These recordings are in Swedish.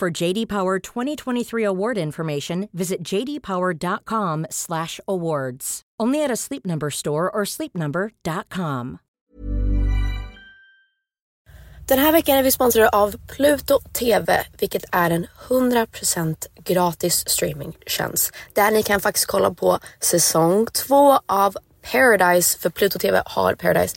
For JD Power 2023 award information, visit jdpower.com/awards. Only at a Sleep Number store or sleepnumber.com. Den här veckan är vi sponsrade av Pluto TV, vilket är en 100% gratis streamingtjänst. Där ni kan faktiskt kolla på säsong två av Paradise, för Pluto TV har Paradise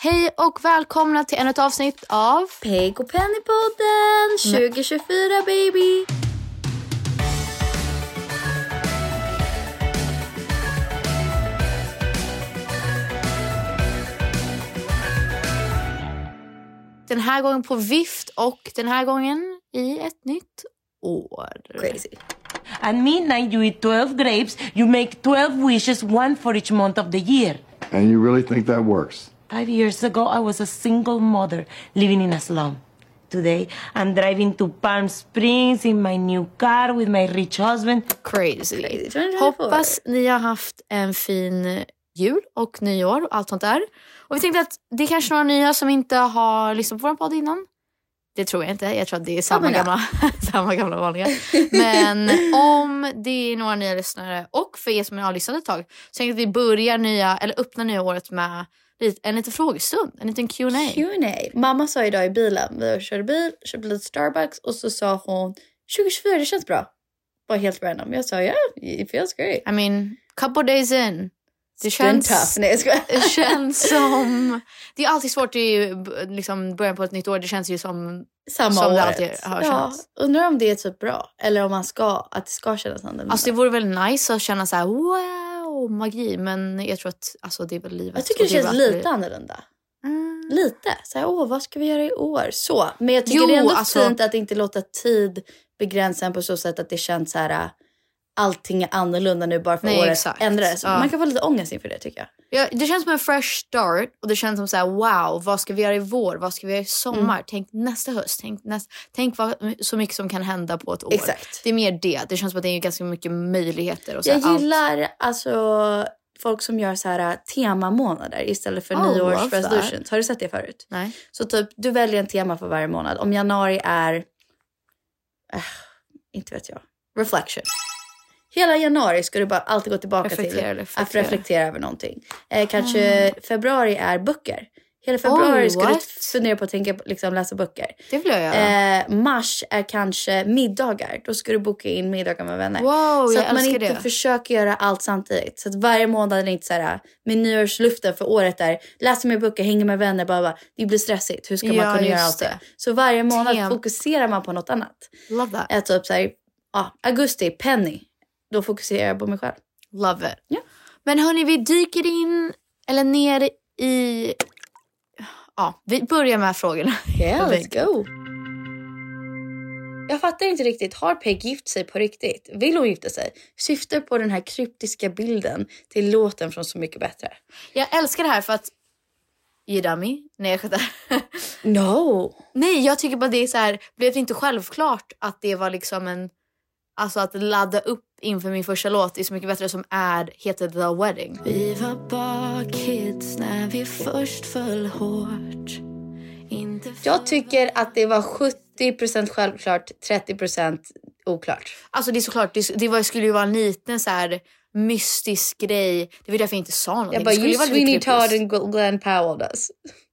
Hej och välkomna till ännu ett avsnitt av Peg och Pennypodden 2024 baby! Den här gången på vift och den här gången i ett nytt år. Crazy. At midnight, you eat 12 grapes. You make 12 wishes, one for each month of the year. And you really think that works? Five years ago, I was a single mother living in a slum. Today, I'm driving to Palm Springs in my new car with my rich husband. Crazy. Crazy. Hoppas ni har haft en fin jul och nyår och allt sånt där. Och vi tänkte att det är kanske några nya som inte har lyssnat på vår podd innan. Det tror jag inte. Jag tror att det är samma, gamla, samma gamla vanliga. Men om det är några nya lyssnare och för er som har lyssnat ett tag så tänkte att vi börjar nya, eller öppnar nya året med en liten frågestund, en liten Q&A. Q&A. Mamma sa idag i bilen, vi körde bil, köpte lite Starbucks och så sa hon 2024 det känns bra. Bara helt random. Jag sa ja, yeah, it feels great. I mean, couple days in. Det känns. Nej, det känns som... Det är alltid svårt i liksom, början på ett nytt år. Det känns ju som, Samma som året. alltid har ja, känts. Undrar om det är typ bra. Eller om man ska, att det ska kännas annorlunda. Alltså det vore väl nice att känna så här wow, magi. Men jag tror att alltså, det är väl livet. jag tycker det är känns lite alltid- annorlunda. Mm. Lite. Så här, åh, vad ska vi göra i år? Så. Men jag tycker Jo, det är ändå alltså- fint att inte låta tid begränsa en på så sätt att det känns så här... allting är annorlunda nu bara för Nej, året exakt. ändrades. Ja. Man kan få lite ångest inför det tycker jag. Ja, det känns som en fresh start och det känns som så här: wow, vad ska vi göra i vår? Vad ska vi göra i sommar? Mm. Tänk nästa höst. Tänk, näst, tänk vad, så mycket som kan hända på ett år. Exakt. Det är mer det. Det känns som att det är ganska mycket möjligheter. Och så Jag här, allt. gillar alltså folk som gör så här temamånader istället för Oh, nyårsresolutions. Har du sett det förut? Nej. Så typ du väljer en tema för varje månad. Om januari är, äh, inte vet jag, reflection. Hela januari ska du bara alltid gå tillbaka Reflektera, till reflektera. att reflektera över någonting. Eh, kanske februari är böcker. Hela februari Oj, ska du fundera på att tänka, liksom, läsa böcker. Det vill jag göra. Eh, mars är kanske middagar. Då ska du boka in middagar med vänner. Wow, så att man inte det. försöker göra allt samtidigt. Så att varje månad är inte så här, med nyårsluften för året är läsa mer böcker, hänga med vänner, bara, bara, det blir stressigt. Hur ska Ja, man kunna göra allt det? det. Så varje månad Tem- fokuserar man på något annat. Love that. Är typ så här, ja, augusti, penny. Då fokuserar jag på mig själv. Love it. Ja. Men hörni, vi dyker in eller ner i... Ja, vi börjar med frågorna. Yeah, let's go. Jag fattar inte riktigt. Har Peg gift sig på riktigt? Vill hon gifta sig? Syftar på den här kryptiska bilden till låten från Så mycket bättre. Jag älskar det här för att... You dummy. Nej, jag skämtar. No! Nej, jag tycker bara det är så här... Blev det inte självklart att det var liksom en... Alltså att ladda upp inför min första låt är Så mycket bättre som är, heter The Wedding. Vi var bara kids när vi först föll hårt. Inte Jag tycker att det var 70% självklart, 30% oklart. Alltså det är såklart, det, det var, skulle ju vara en liten så här mystisk grej. Det var därför jag inte sa någonting. Jag bara, you Sweeney Todd and Glenn Powell does.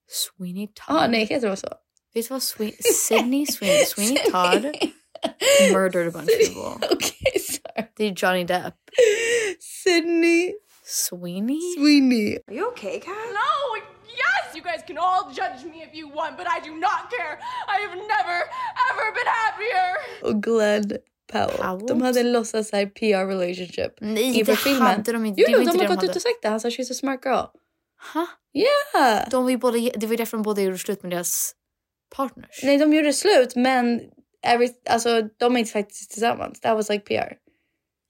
Sweeney Todd? Ah, nej, heter de så? Vet du vad Sweeney... Sydney Sweeney, Sweeney Todd murdered a bunch of people. Okay, sorry. Det är Johnny Depp. Sydney Sweeney? Sweeney. Are you okay, Kat? No! Yes! You guys can all judge me if you want, but I do not care. I have never, ever been happier! och Glenn Powell. Powell? De hade en låtsas så här PR relationship Nej, inför det filmen. hade de inte. Jo, Det var de inte har det de gått ut och sagt det. Han sa she's a smart girl. Ha? Yeah! De var ju båda, det var ju därför de båda gjorde slut med deras partners. Nej, de gjorde slut men every, alltså, de är inte faktiskt tillsammans. That was like PR.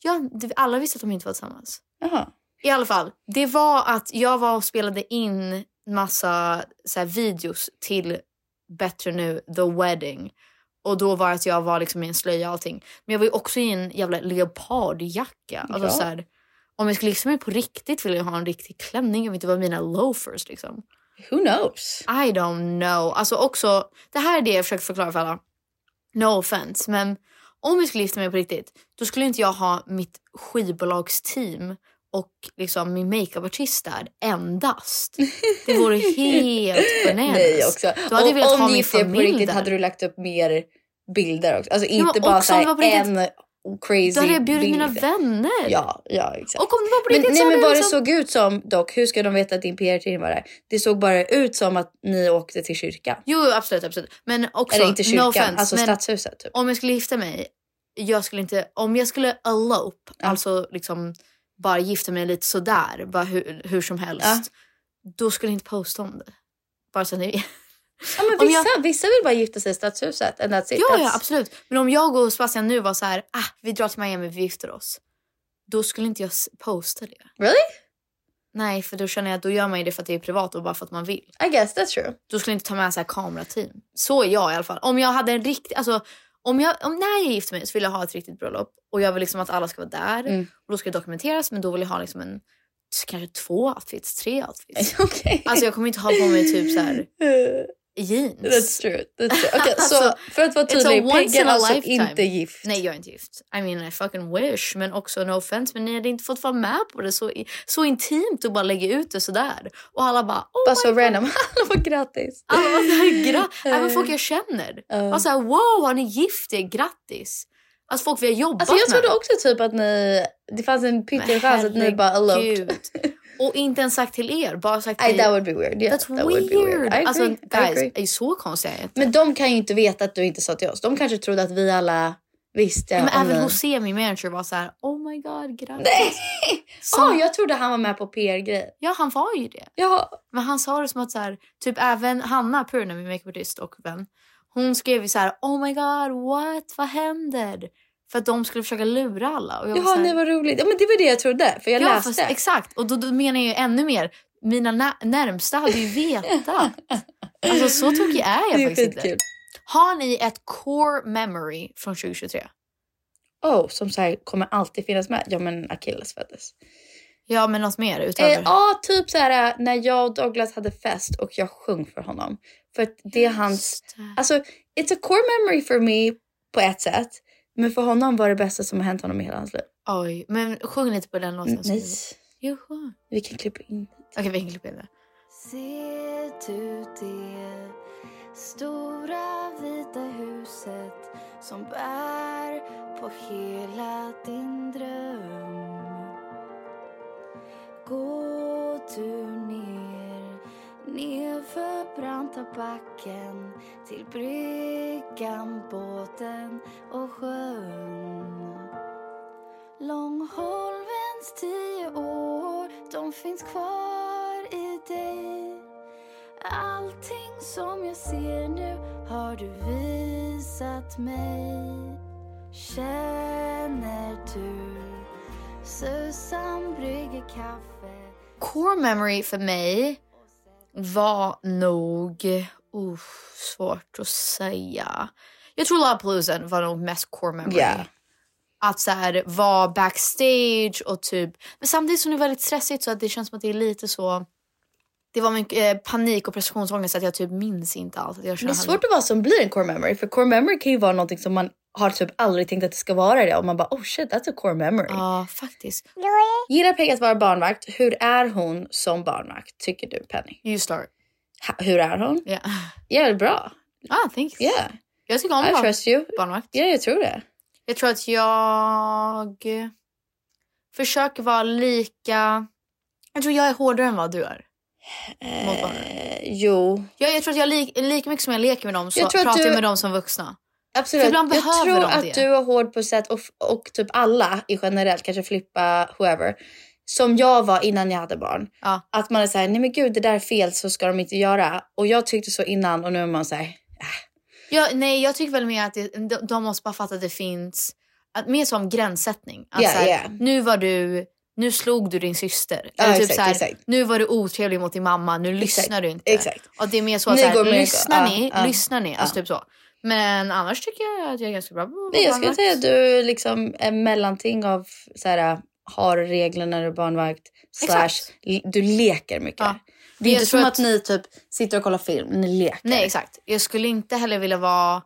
Ja, alla visste att de inte var tillsammans. Jaha. I alla fall, det var att jag var och spelade in massa så här, videos till Bättre nu, The Wedding. Och då var att jag var liksom i en slöja och allting. Men jag var ju också i en jävla leopardjacka. Alltså, så här, om jag skulle gifta mig på riktigt ville jag ha en riktig klänning. Jag vill inte vara mina loafers liksom. Who knows? I don't know. Alltså också, det här är det jag försöker förklara för alla. No offense, men om jag skulle gifta mig på riktigt, då skulle inte jag ha mitt skivbolagsteam och liksom min makeupartist där endast. Det vore helt bananas. Då hade jag velat om ha du min gifte dig på familj riktigt där. hade du lagt upp mer bilder också. Alltså Ja, inte bara också om riktigt- en crazy Då hade jag bjudit bild. mina vänner. Ja, ja exakt. Och om det var på men, riktigt nej, men vad liksom... det såg ut som dock, hur ska de veta att din PR-team var där? Det såg bara ut som att ni åkte till kyrkan. Jo, absolut, absolut. Men också, Eller inte kyrkan, no offense, alltså men stadshuset typ. om jag skulle gifta mig, jag skulle inte, om jag skulle elope, alltså liksom bara gifta mig lite sådär, bara hur, hur som helst. Ja. Då skulle jag inte posta om det. Bara så att ni vet. Ja, men vissa, jag- vissa vill bara gifta sig i stadshuset and that's it. Ja, ja, absolut. Men om jag och Sebastian nu var så här, ah, vi drar till Miami, vi gifter oss. Då skulle inte jag posta det. Really? Nej, för då känner jag att då gör man ju det för att det är privat och bara för att man vill. I guess that's true. Då skulle jag inte ta med så här kamerateam. Så är jag i alla fall. Om jag hade en riktig, alltså om jag, om, när jag gifter mig så vill jag ha ett riktigt bröllop och jag vill liksom att alla ska vara där Mm. och då ska det dokumenteras men då vill jag ha liksom en kanske två outfits, tre outfits. Okej. Alltså jag kommer inte ha på mig typ så här jeans. That's true. That's true. Okay, så Alltså, för att vara tydlig, Peggy är alltså lifetime. inte gift. Nej jag är inte gift. I mean I fucking wish. Men också no offense men ni hade inte fått vara med på det så, så intimt och bara lägga ut det sådär. Och alla bara oh Bara så God. random. Alla var grattis. Alla var såhär, gra- även folk jag känner. Ja. var såhär, wow har ni gift er? Grattis. Alltså folk vi har jobbat Alltså jag med. trodde också typ att ni, det fanns en Men pyttechans att ni bara eloped. Och inte ens sagt till er, bara sagt till... that would be weird. Yeah, That's that be weird. I agree. Alltså I guys, agree. är så konstiga. Men de kan ju inte veta att du inte sa till oss. De kanske trodde att vi alla visste. Men även José, min manager, var så här: oh my god, grattis. Nej! Oh, jag trodde han var med på PR-grejen. Ja, han var ju det. Ja. Men han sa det som att så här, typ även Hanna Purna, min makeupartist och vän, hon skrev ju så här: oh my god, what, vad händer? För att de skulle försöka lura alla. Och jag var Jaha, här- nej vad roligt. Ja men det var det jag trodde för jag ja, läste. fast, exakt. Och då, då menar jag ju ännu mer. Mina nä- närmsta hade ju vetat. alltså så tokig är jag Det är faktiskt inte. Har ni ett core memory från 2023? Oh, som så här kommer alltid finnas med. Ja men Achilles föddes. Ja, men något mer utöver? Eh, ja, typ så här äh, när jag och Douglas hade fest och jag sjöng för honom. För att det är hans... Alltså, it's a core memory for me på ett sätt. Men för honom var det bästa som har hänt honom i hela hans liv. Oj, men sjung lite på den låten. Mm, som nej. vi- Jo, sjung. Vi kan klippa in. Okej, vi kan klippa in det. Ser du det stora vita huset som bär på hela din dröm? Gå du ner, nerför branta backen till bryggan, båten och sjön. Långholmens tio år, de finns kvar i dig. Allting som jag ser nu har du visat mig. Känner du Susanne brygger kaffe Core memory för mig var nog... Uh, svårt att säga. Jag tror Lollapalooza var nog mest core memory. Ja. Att så här, vara backstage och typ... Men samtidigt som det är väldigt stressigt så att det känns som att det är lite så... Det var mycket eh, panik och prestationsångest att jag typ minns inte allt. Jag Det är svårt att vara som blir en core memory. För core memory kan ju vara något som man har typ aldrig tänkt att det ska vara det. Och man bara oh shit that's a core memory. Ja, faktiskt. Gillar Peg att vara barnvakt. Hur är hon som barnvakt tycker du Penny? You start. Ha, hur är hon? Ja. Jävligt bra. Ah, thanks. Yeah. Jag tycker om I att vara trust you. barnvakt. Ja, jag tror det. Jag tror att jag försöker vara lika... Jag tror jag är hårdare än vad du är. Mot barnen. Eh, jo, Jag, jag tror att jag li, lika mycket som jag leker med dem så Jag pratar du- jag med dem som vuxna. Absolut. Jag tror de att det. du är hård på sätt och, och typ alla i generellt, kanske Flippa, whoever. Som jag var innan jag hade barn. Ja. Att man är såhär, nej men gud det där är fel så ska de inte göra. Och jag tyckte så innan och nu är man såhär, Jag, nej, jag tycker väl mer att det, de, de måste bara fatta att det finns... Att, mer som gränssättning. Att Ja, så här, ja. Nu var du... Nu slog du din syster. Ja, Eller typ exakt, så här, exakt. Nu var du otrevlig mot din mamma. Nu lyssnar du inte. exakt. Och det är mer så att Ni så här, går med- lyssnar ja, ni? ja, lyssnar ni? Alltså ja. typ så. Men annars tycker jag att jag är ganska bra på nej jag skulle säga att du liksom är mellanting av såhär, har regler när du är barnvakt. Slash, du leker mycket. Ja. Det är Jag inte som att- att ni typ sitter och kollar film, ni leker. Nej exakt. Jag skulle inte heller vilja vara...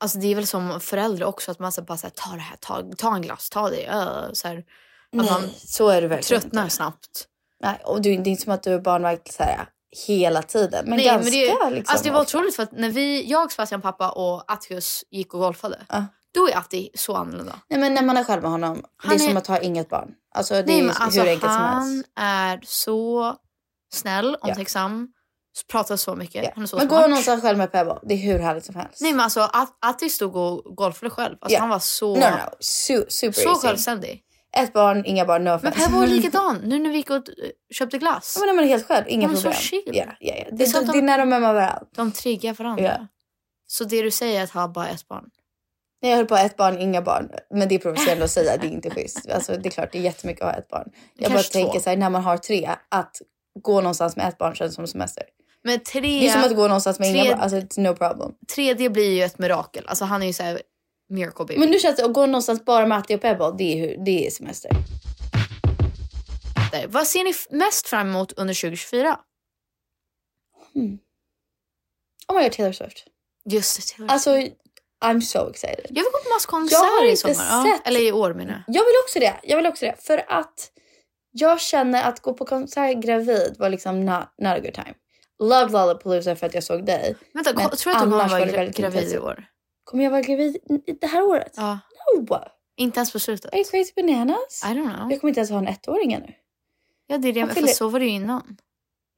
Alltså det är väl som förälder också att man så bara så här, ta det här, ta, ta en glass, ta det. Uh, så här, att Nej, man så är det verkligen tröttnar inte. snabbt. Nej, och det är inte som att du är barnvakt så här, hela tiden. Men Nej, ganska men det, liksom. alltså det var ofta. otroligt för att när vi, jag, Sebastian pappa och Atticus gick och golfade. Ja. Då är Atti så annorlunda. Nej men när man är själv med honom, det Han är som är- att ha inget barn. Alltså det Nej, är alltså, hur enkelt som han helst. är så snäll, omtänksam, pratar så mycket. Ja. Han är så Men smart. gå någonstans själv med Pebble, det är hur härligt som helst. Nej men alltså At- Atti stod och golfade själv. Alltså, Ja. Han var så, no, no. Su- super så easy. självständig. Ett barn, inga barn, no Men offense. Pebble var likadan. Nu när vi gick och eh, köpte glass. Ja, men när man är helt själv, inga De är så problem. chill. Ja, ja, ja. Det Det, är så det, är de- när de är med varandra. De triggar varandra. Ja. Så det du säger är att ha bara ett barn. Nej, Jag höll på ett barn, inga barn. Men det är provocerande att säga, det är inte schysst. Alltså, det är klart, det är jättemycket att ha ett barn. Jag bara Kanske två. tänker så här, när man har tre, att gå någonstans med ett barn känns som semester. Men tre, Det är som att gå någonstans med inga tre- barn. Alltså, it's no problem. 3D blir ju ett mirakel. Alltså han är ju såhär miracle baby. Men nu känns det att gå någonstans bara med Atti och Pebble, det är, hur, det är semester. Där. Vad ser ni mest fram emot under 2024? Oh my god, Taylor Swift. Just det, Taylor Alltså, I'm so excited. Jag vill gå på massa konserter i sommar. Ja. Eller i år menar jag. Jag vill också det. Jag vill också det. För att jag känner att gå på konsert gravid var liksom not, not a good time. Love Lollapalooza för att jag såg dig. Vänta, Men tror du att annars var vara det gra- väldigt gravid i år? Kommer jag vara gravid det här året? Ja. No! Inte ens på slutet? Are you crazy bananas? I don't know. Jag kommer inte ens ha en ettåring ännu. Ja, det är det. Jag För fyller- så var det ju innan.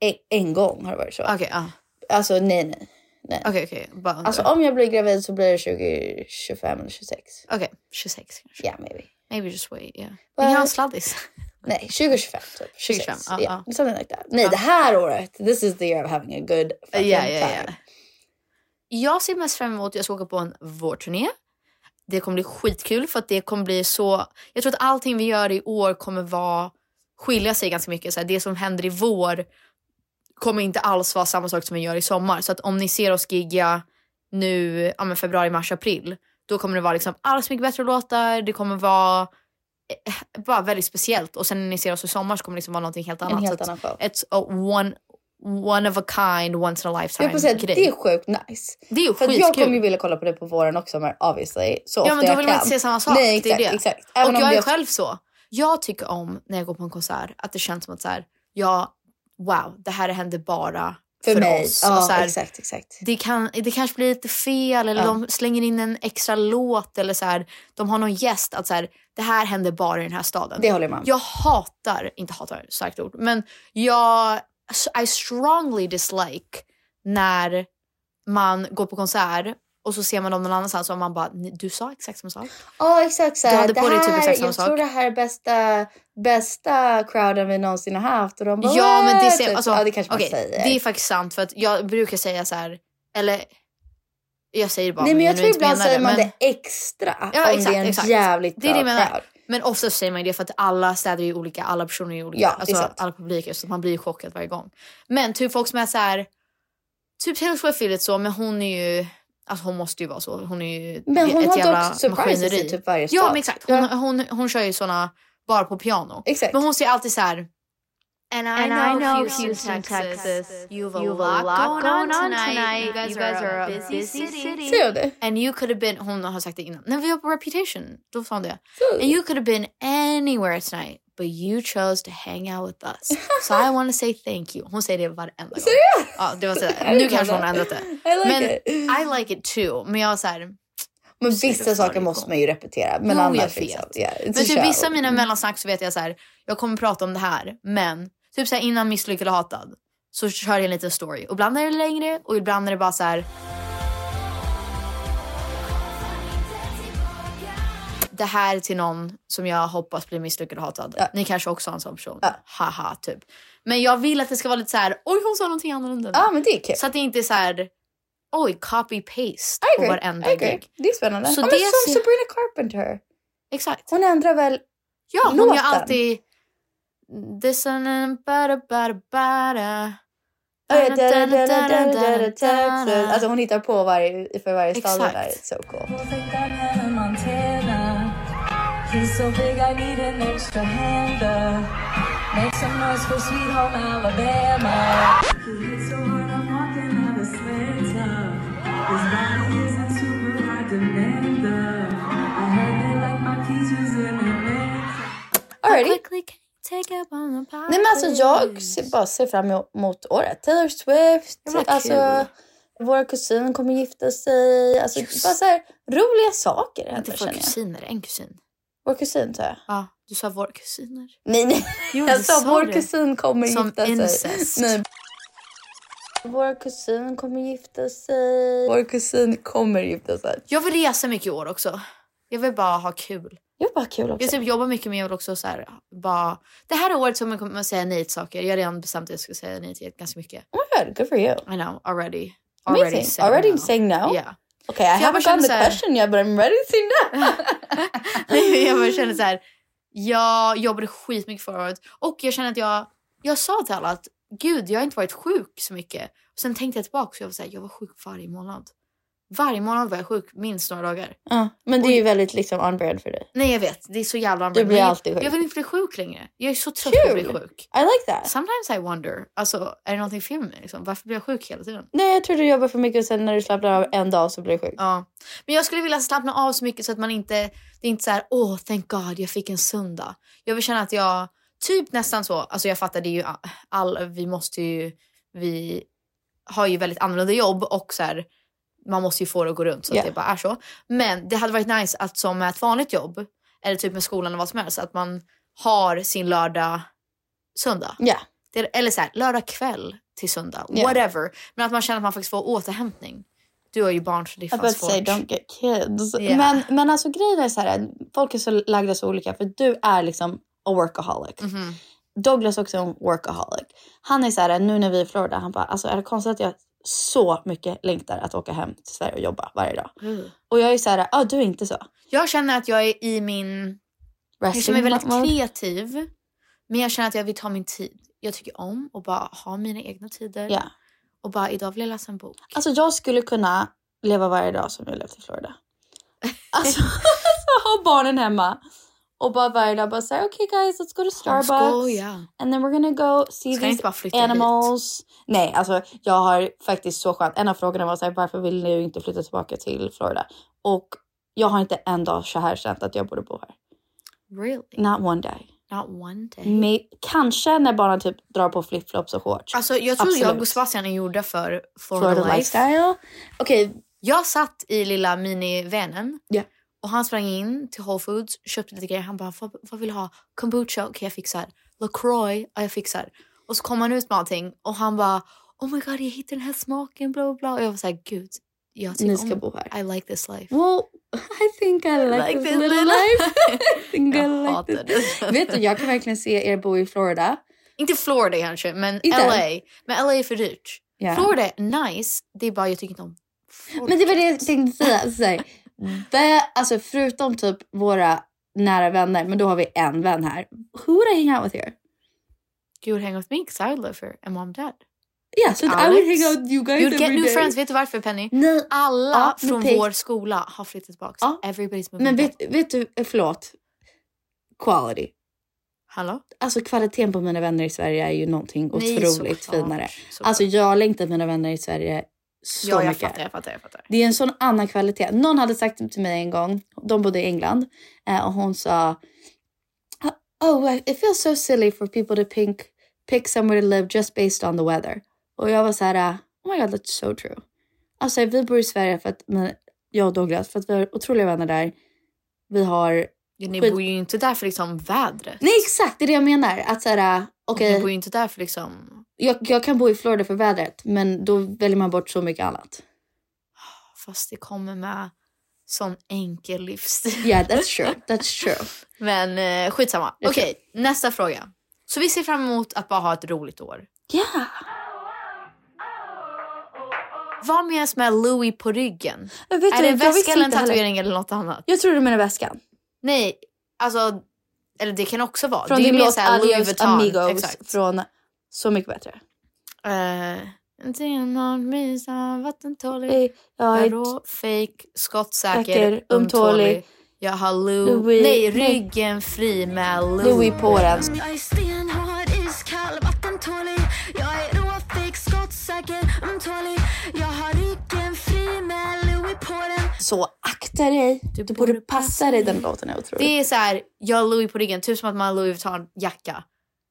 En, en gång har det varit så. Okej, ja. Alltså nej, nej. nej. Okej, okej. Bara undrar. Alltså om jag blir gravid så blir det 2025 eller 26. Okej, 26 kanske. Ja, maybe. Maybe just wait, yeah. Vi Vad- kan ha en sladdis. Nej, 2025 typ. 26. 25, ja, yeah, ja. Something like that. Nej, det här året. This is the year of having a good fucking ja, ja. time. Jag ser mest fram emot att jag ska åka på en vårturné. det kommer bli skitkul för att det kommer bli så... Jag tror att allting vi gör i år kommer vara skilja sig ganska mycket. Så här, det som händer i vår kommer inte alls vara samma sak som vi gör i sommar. Så att om ni ser oss gigga nu ja, men februari, mars, april då kommer det vara liksom alldeles mycket bättre låtar. Det kommer vara eh, bara väldigt speciellt. Och sen när ni ser oss i sommar så kommer det liksom vara någonting helt annat. En helt annan show. Ett one, one of a kind, once in a lifetime Jag säga grej. det är sjukt nice. Det är För jag kommer ju vilja kolla på det på våren också men obviously. Så Ja men då vill man inte se samma sak. Nej det är exakt. det. exakt. Även och om jag är själv så. Jag tycker om när jag går på en konsert att det känns som att så här, ja, wow, det här händer bara För för, mig. oss. Ja, här, exakt, exakt. Det, kan, det kanske blir lite fel eller Ja. de slänger in en extra låt eller så här, de har någon gäst. Att så här, det här händer bara i den här staden. Det håller om. Jag hatar, inte hatar, starkt ord, men jag I strongly dislike när man går på konsert och så ser man dem någon annanstans och man bara, "Ni- du sa exakt samma sak. Ja exakt så Du här, hade det på dig typ här, exakt samma jag sak. tror det här är bästa, bästa crowden vi någonsin har haft. Och de bara, Ja men det, ser, Typ. alltså, ja, det kanske man okej, säger. det är faktiskt sant för att jag brukar säga så här, eller jag säger det bara Nej om men jag tror ibland säger man men- det extra Ja, om exakt, det är en exakt. jävligt Det är det bra jag menar. crowd. Men ofta säger man det för att alla städer är olika, alla personer är olika, Ja, är alltså, alla publiker så man blir ju chockad varje gång. Men typ folk som är så här, typ Taylor Swift är lite så men hon är ju, alltså hon måste ju vara så. Hon är ju Men hon ett har jävla dock maskineri. i typ varje Ja stad. men exakt, hon, hon, hon kör ju såna bara på piano. Exakt. Men hon säger alltid så här. And I, And know, I know Houston, Houston, Texas, Texas, you've a you've lot, a lot going on going on tonight. tonight. You guys, You guys are, are a a busy, busy city. city. Ser jag det? And you could have been, hon har sagt det innan, när vi var på Reputation, då sa hon det. And you could have been anywhere tonight, but you chose to hang out with us. So I want to say thank you. Hon säger det varenda gång. Seriöst? Ja, det var sådär. I Nu love kanske hon that. har ändrat det. I like men it. I like it too. Men jag är såhär, Men vissa saker måste man ju repetera. Men Jo, jag annars vet. liksom. Yeah, Men typ vissa av mina mellansnack så vet jag så här, jag kommer prata om det här, men typ så här innan Misslyckad och hatad så kör jag en liten story. Och ibland är det längre och ibland är det bara så här. Det här är till någon som jag hoppas blir misslyckad och hatad. Ja. Ni kanske också har en sån person. Ja. Haha, typ. Men jag vill att det ska vara lite så här, oj hon sa någonting annorlunda. Ja men det är kul. Så att det inte är så här, oj copy-paste I på varenda gig. Det är spännande. Så ja, det som ser- Sabrina Carpenter. Exakt. Hon ändrar väl Ja, hon låten. gör alltid... This and bada bada bada. Alltså hon hittar på varje, för varje stad. Exakt. Det där är so cool. He's so big I need an extra hand up. Make some noise for Sweet Home Alabama. Nej men alltså jag ser, bara ser fram emot året. Taylor Swift, alltså vår kusin kommer gifta sig. Alltså Just. bara så här roliga saker Inte händer känner jag. kusiner, en kusin. Vår kusin sa jag. Ja, du sa våra kusiner. Nej nej. Jo, jag sa sa vår det. kusin kommer Som gifta sig. incest. Nej. Vår kusin kommer gifta sig. Vår kusin kommer gifta sig. Jag vill resa mycket i år också. Jag vill bara ha kul. Det var bara kul också. Jag typ jobbar mycket med också så här, bara... Det här är året som jag kommer att säga nej till saker. Jag har redan bestämt att jag ska säga nej till ganska mycket. Oh my god, good for you. I know, already. Amazing. saying Already no. saying no? Yeah. Okay, I jag haven't gotten the här- question yet but I'm ready to say no. Nej, jag bara känner så här. Jag jobbade skitmycket förra året och jag känner att jag, jag sa till alla att gud, jag har inte varit sjuk så mycket. Och sen tänkte jag tillbaka och jag var så här, jag var sjuk varje månad. Varje månad var jag sjuk minst några dagar. Ja, men det är ju väldigt liksom on brand för dig. Nej jag vet, det är så jävla Du blir alltid sjuk. Jag vill inte bli sjuk längre. Jag är så trött på att bli sjuk. I like that. Sometimes I wonder, alltså är det någonting fel med mig? Liksom? Varför blir jag sjuk hela tiden? Nej, jag tror du jobbar för mycket och sen när du slappnar av en dag så blir du sjuk. Ja. Men jag skulle vilja slappna av så mycket så att man inte, det är inte så här, åh thank god jag fick en söndag. Jag vill känna att jag, typ nästan så, alltså jag fattar det ju all, vi måste ju, vi har ju väldigt annorlunda jobb och så här, man måste ju få det att gå runt så att det bara är så. Men det hade varit nice att som med ett vanligt jobb, eller typ med skolan eller vad som helst, att man har sin lördag, söndag. Ja. Det, eller så här, lördag kväll till söndag, Ja. whatever. Men att man känner att man faktiskt får återhämtning. Du har ju barn så det är fan svårt. say don't get kids. Yeah. Men, men alltså grejen är så här, folk är så lagda så olika för du är liksom a workaholic. Mhm. Douglas är också en workaholic. Han är så här, nu när vi är i Florida, han bara, alltså är det konstigt att jag så mycket längtar att åka hem till Sverige och jobba varje dag. Mm. Och jag är så här, ja ah, du är inte så. Jag känner att jag är i min... Jag känner mig väldigt mode. kreativ. Men jag känner att jag vill ta min tid. Jag tycker om att bara ha mina egna tider. Ja. Och bara idag vill jag läsa en bok. Alltså jag skulle kunna leva varje dag som jag levt i Florida. Alltså, alltså ha barnen hemma. Och bara varje dag bara säga okej okay guys let's go to Starbucks. Skoja. And then we're gonna go see Ska these flytta hit? animals. Nej alltså jag har faktiskt så skönt. En av frågorna var så här, varför vill ni inte flytta tillbaka till Florida? Och jag har inte en dag så här känt att jag borde bo här. Really? Not one day. Not one day. May, kanske när barnen typ drar på flipflops och shorts. Alltså jag tror Absolut. jag och Sebastian är gjorda för Florida, Florida life. lifestyle. Okej, Jag satt i lilla minivanen Ja. Och han sprang in till Whole Foods, köpte lite grejer. Han bara, vad, vad vill du ha? Kombucha? Okej jag fixar. LaCroix? Ja jag fixar. Och så kom han ut med allting och han bara, oh my god jag hittade den här smaken bla bla bla. Och jag var såhär, gud. Jag tycker Ni ska bo här. I like this life. well I think I like, Like this this little life. I think I Jag like hatar this. det. Vet du, jag kan verkligen se er bo i Florida. Inte Florida kanske, men Inte? LA. Men LA är för dyrt. Ja. Florida nice, det är bara jag tycker inte om folk. Men det var det jag tänkte säga. Så här, vä- alltså förutom typ våra nära vänner, men då har vi en vän här. Who would I hang out with here? You would hang with me because I would live here and mom and dad. Yeah, so I would hang out with you guys You'd get new day. friends. Vet du varför Penny? Nej, Alla Ja, från tänk- vår skola har flyttat tillbaka. Ja. Everybody's moving men vet, vet du, eh, förlåt. Quality. Hallå? Alltså kvaliteten på mina vänner i Sverige är ju någonting Nej, otroligt såklart, finare. såklart. Alltså jag längtar mina vänner i Sverige så ja, jag mycket. fattar, jag fattar, jag fattar. Det är en sån annan kvalitet. Någon hade sagt till mig en gång, de bodde i England, eh, och hon sa Oh, it feels so silly for people to pick, pick somewhere to live just based on the weather. Och jag var så här, oh my god that's so true. Alltså vi bor i Sverige för att, men, jag och Douglas, för att vi har otroliga vänner där. Vi har, Ja, ni Skit- bor ju inte där för liksom vädret. nej exakt det är det jag menar. Att så här, okej, Ni bor ju inte där för liksom... jag, jag kan bo i Florida för vädret, men då väljer man bort så mycket annat. Fast det kommer med sån enkel livsstil. Yeah, that's true. That's true. Men eh, skitsamma. Okej, nästa fråga. Så vi ser fram emot att bara ha ett roligt år. Yeah. Vad menas med Louis på ryggen? Är du, det en väska eller en heller. tatuering eller något annat? Jag tror du menar väskan. Nej, alltså... Eller det kan också vara. Från det är din låt Adios. Amigos Exakt. från Så mycket bättre. Uh, vattentålig. Hey, jag är rå, fake, skottsäker, ömtålig. Jag har Lou... Louis- Nej, ryggen fri med Louis på den. Jag är stenhård, iskall, vattentålig Jag är råfik, skottsäker, ömtålig Jag har ryggen fri med Louis på den Så akta dig. Du, borde passa dig. Den låten är otrolig. Det är så här, jag har Louis på ryggen, typ som att man har Louis Vuitton-jacka.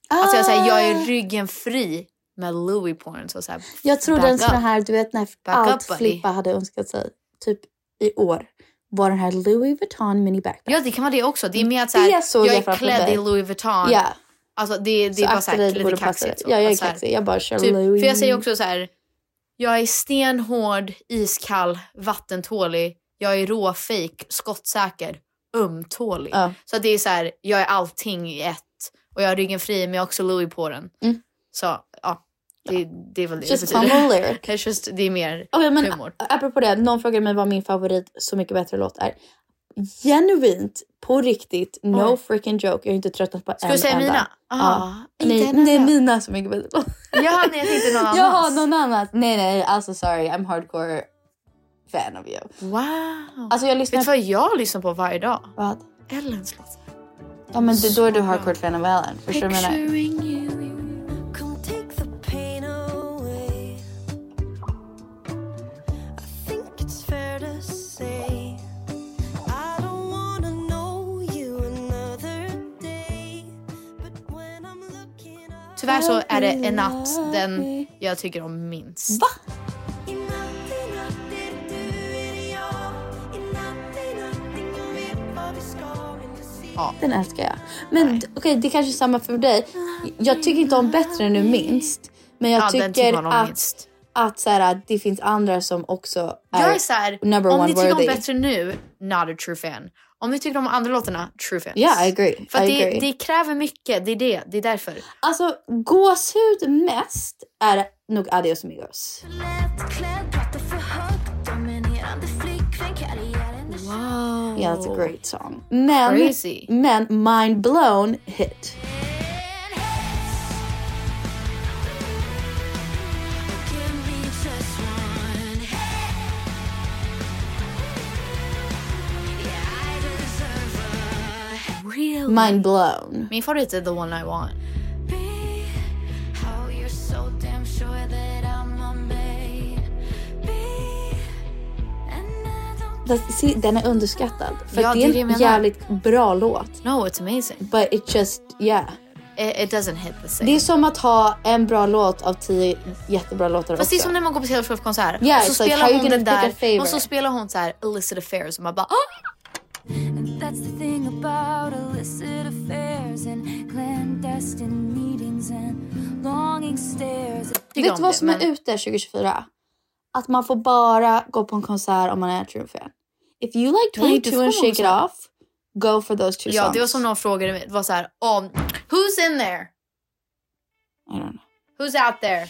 Alltså jag, säger, jag är ryggen fri med Louis på den. Så så här, Jag trodde en sån här, du vet när Back allt up, buddy. Filippa hade önskat sig, typ i år, var den här Louis Vuitton mini backpack. Ja det kan vara det också. Det är mer att så Det här, såg jag jag är klädd i Louis Vuitton. Ja. Alltså det, det Så är bara så lite kaxigt. så. Ja, jag är så kaxig. Jag bara kör Typ, Louis. för jag säger också så här. Jag är stenhård, iskall, vattentålig. Jag är råfejk, skottsäker, ömtålig. Ja. Så det är så här, jag är allting i ett. Och jag har ryggen fri men jag har också Louis på den. Mm. Så ja, det, det är väl det Just det humble lyric. Det är, just, det är mer Okej, men humor. apropå det, någon frågade mig vad min favorit Så mycket bättre låt är. Genuint, på riktigt, no Oj. freaking joke. Jag har inte tröttnat på Ska en du säga enda. mina? Ah, Ja. Nej, enda. mina Så mycket bättre låt. Ja, nej, jag tänkte någon annans. Jaha, någon annat. Nej, nej, alltså sorry. I'm hardcore fan of you. Wow. Alltså jag Vet lyssnar... du vad jag lyssnar på varje dag? Vad? Ellens låt. Ja men det, då är du hardcore fan of Ellen. Förstår du vad jag menar? Tyvärr så är det en natt den jag tycker om minst. Va? Ja. Den älskar jag. Men okej, det kanske är samma för dig. Jag tycker inte om bättre än nu minst. Men jag Ja, tycker tycker om att minst. att så här, det finns andra som också är, Jag är såhär, number om one ni tycker om Bättre Nu, not a true fan. Om ni tycker om andra låtarna, true fans. Yeah, I agree. För I det, agree. det kräver mycket, det är det. Det är därför. Alltså gåshud mest är nog Adios Amigos. Wow. Yeah, that's a great song. Men, Crazy. men Mind Blown hit. Really? Mind Blown. Min favorit är The One I Want. Se, den är underskattad. För Ja, det är en jävligt bra låt. No, it's amazing. But it just, yeah. It, it doesn't hit the same. Det är som att ha en bra låt av tio jättebra låtar Fast det är också. som när man går på Taylor Swift-konsert. Yeah, och så like, spelar you hon den där och så spelar hon så här illicit affairs och man bara ah! That's the thing about illicit affairs and clandestine meetings and longing stares. Vet du vad det, som men- är ute 2024? Att man får bara gå på en konsert om man är true fan. If you like 22 and Shake It. Off, go for those two Ja, songs. det var som någon frågade mig. Det var så här, um, who's in there? I don't know. Who's out there?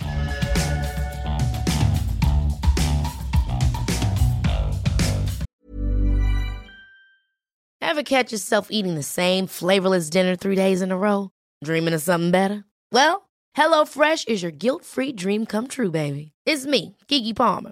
Ever catch yourself eating the same flavorless dinner three days in a row? Dreaming of something better? Well, HelloFresh is your guilt-free dream come true, baby. It's me, Kiki Palmer.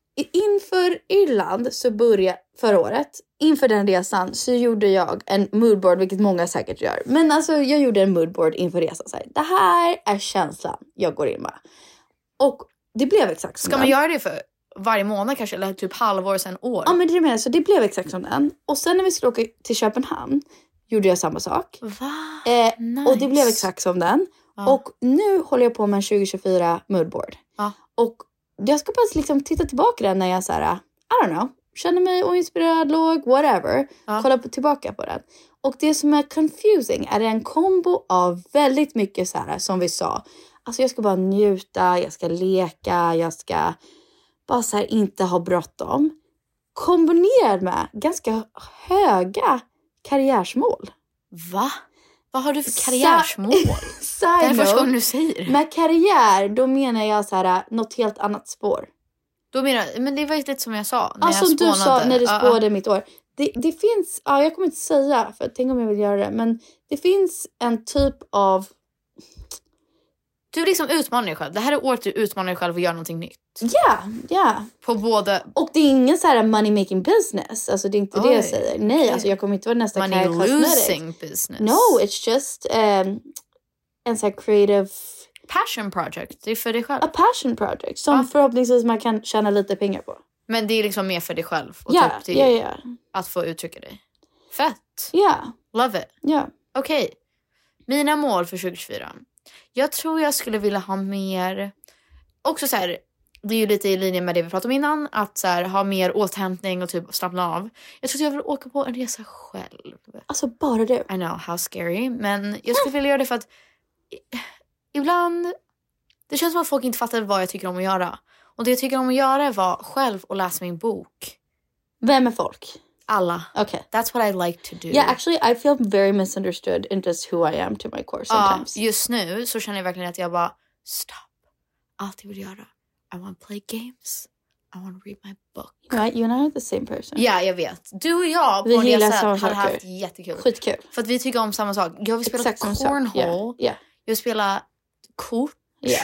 Inför Irland så började förra året, inför den resan så gjorde jag en moodboard, vilket många säkert gör. Men alltså jag gjorde en moodboard inför resan. Så här, det här är känslan jag går in med. Och det blev exakt som Ska man den. göra det för varje månad kanske? Eller typ halvår sen år? Ja men det är det så det blev exakt som den. Och sen när vi skulle åka till Köpenhamn gjorde jag samma sak. Va? Eh, Och det Nice. blev exakt som den. Ja. Och nu håller jag på med en 2024 moodboard. Ja. Och jag ska bara liksom titta tillbaka den när jag så här, I don't know, känner mig oinspirerad, låg, whatever. Kolla på, tillbaka på den. Och det som är confusing är en kombo av väldigt mycket så här som vi sa. Alltså jag ska bara njuta, jag ska leka, jag ska bara så här inte ha bråttom. Kombinerat med ganska höga karriärsmål. Va? Vad har du för karriärsmål? Det är första gången du säger det. Med karriär, då menar jag så här, något helt annat spår. Då menar, men det var lite som jag sa. När Ja, jag du sa när du ja. spådade mitt år. Det, det finns, ja, jag kommer inte säga, för tänk om jag vill göra det, men det finns en typ av, Du liksom utmanar dig själv. Det här är året du utmanar dig själv att göra någonting nytt. ja, ja. På både Och det är ingen så här money making business, alltså det är inte det jag Oj, säger. Nej, okej. alltså jag kommer inte vara nästa money Cosmetics. losing business. No, it's just um, en så här creative, Passion project. Det är för dig själv. a passion project som förhoppningsvis man kan tjäna lite pengar på. Men det är liksom mer för dig själv. Och Ja, typ ja, ja. Att få uttrycka dig. Fett. Ja, Love it. ja. Okej. Mina mål för 2024. Jag tror jag skulle vilja ha mer... Också så här, det är ju lite i linje med det vi pratade om innan. Att så här, ha mer återhämtning och typ slappna av. Jag tror att jag vill åka på en resa själv. Alltså bara du. I know, how scary. Men jag skulle vilja göra det för att ibland... Det känns som att folk inte fattar vad jag tycker om att göra. Och det jag tycker om att göra vara själv och läsa min bok. Vem är folk? Alla. Okay. That's what I like to do. Yeah, actually I feel very misunderstood in just who I am to my core Ja, sometimes. just nu så känner jag verkligen att jag bara stopp. Allt jag vill göra. I want to play games. I want to read my book. Right, you and I are the same person. Ja, jag vet. Du och jag Vi på gillar resa hade saker. haft jättekul. Skitkul. För att vi tycker om samma sak. Jag vill spela Exakt cornhole. Yeah, yeah. Jag vill spela kort. Yeah.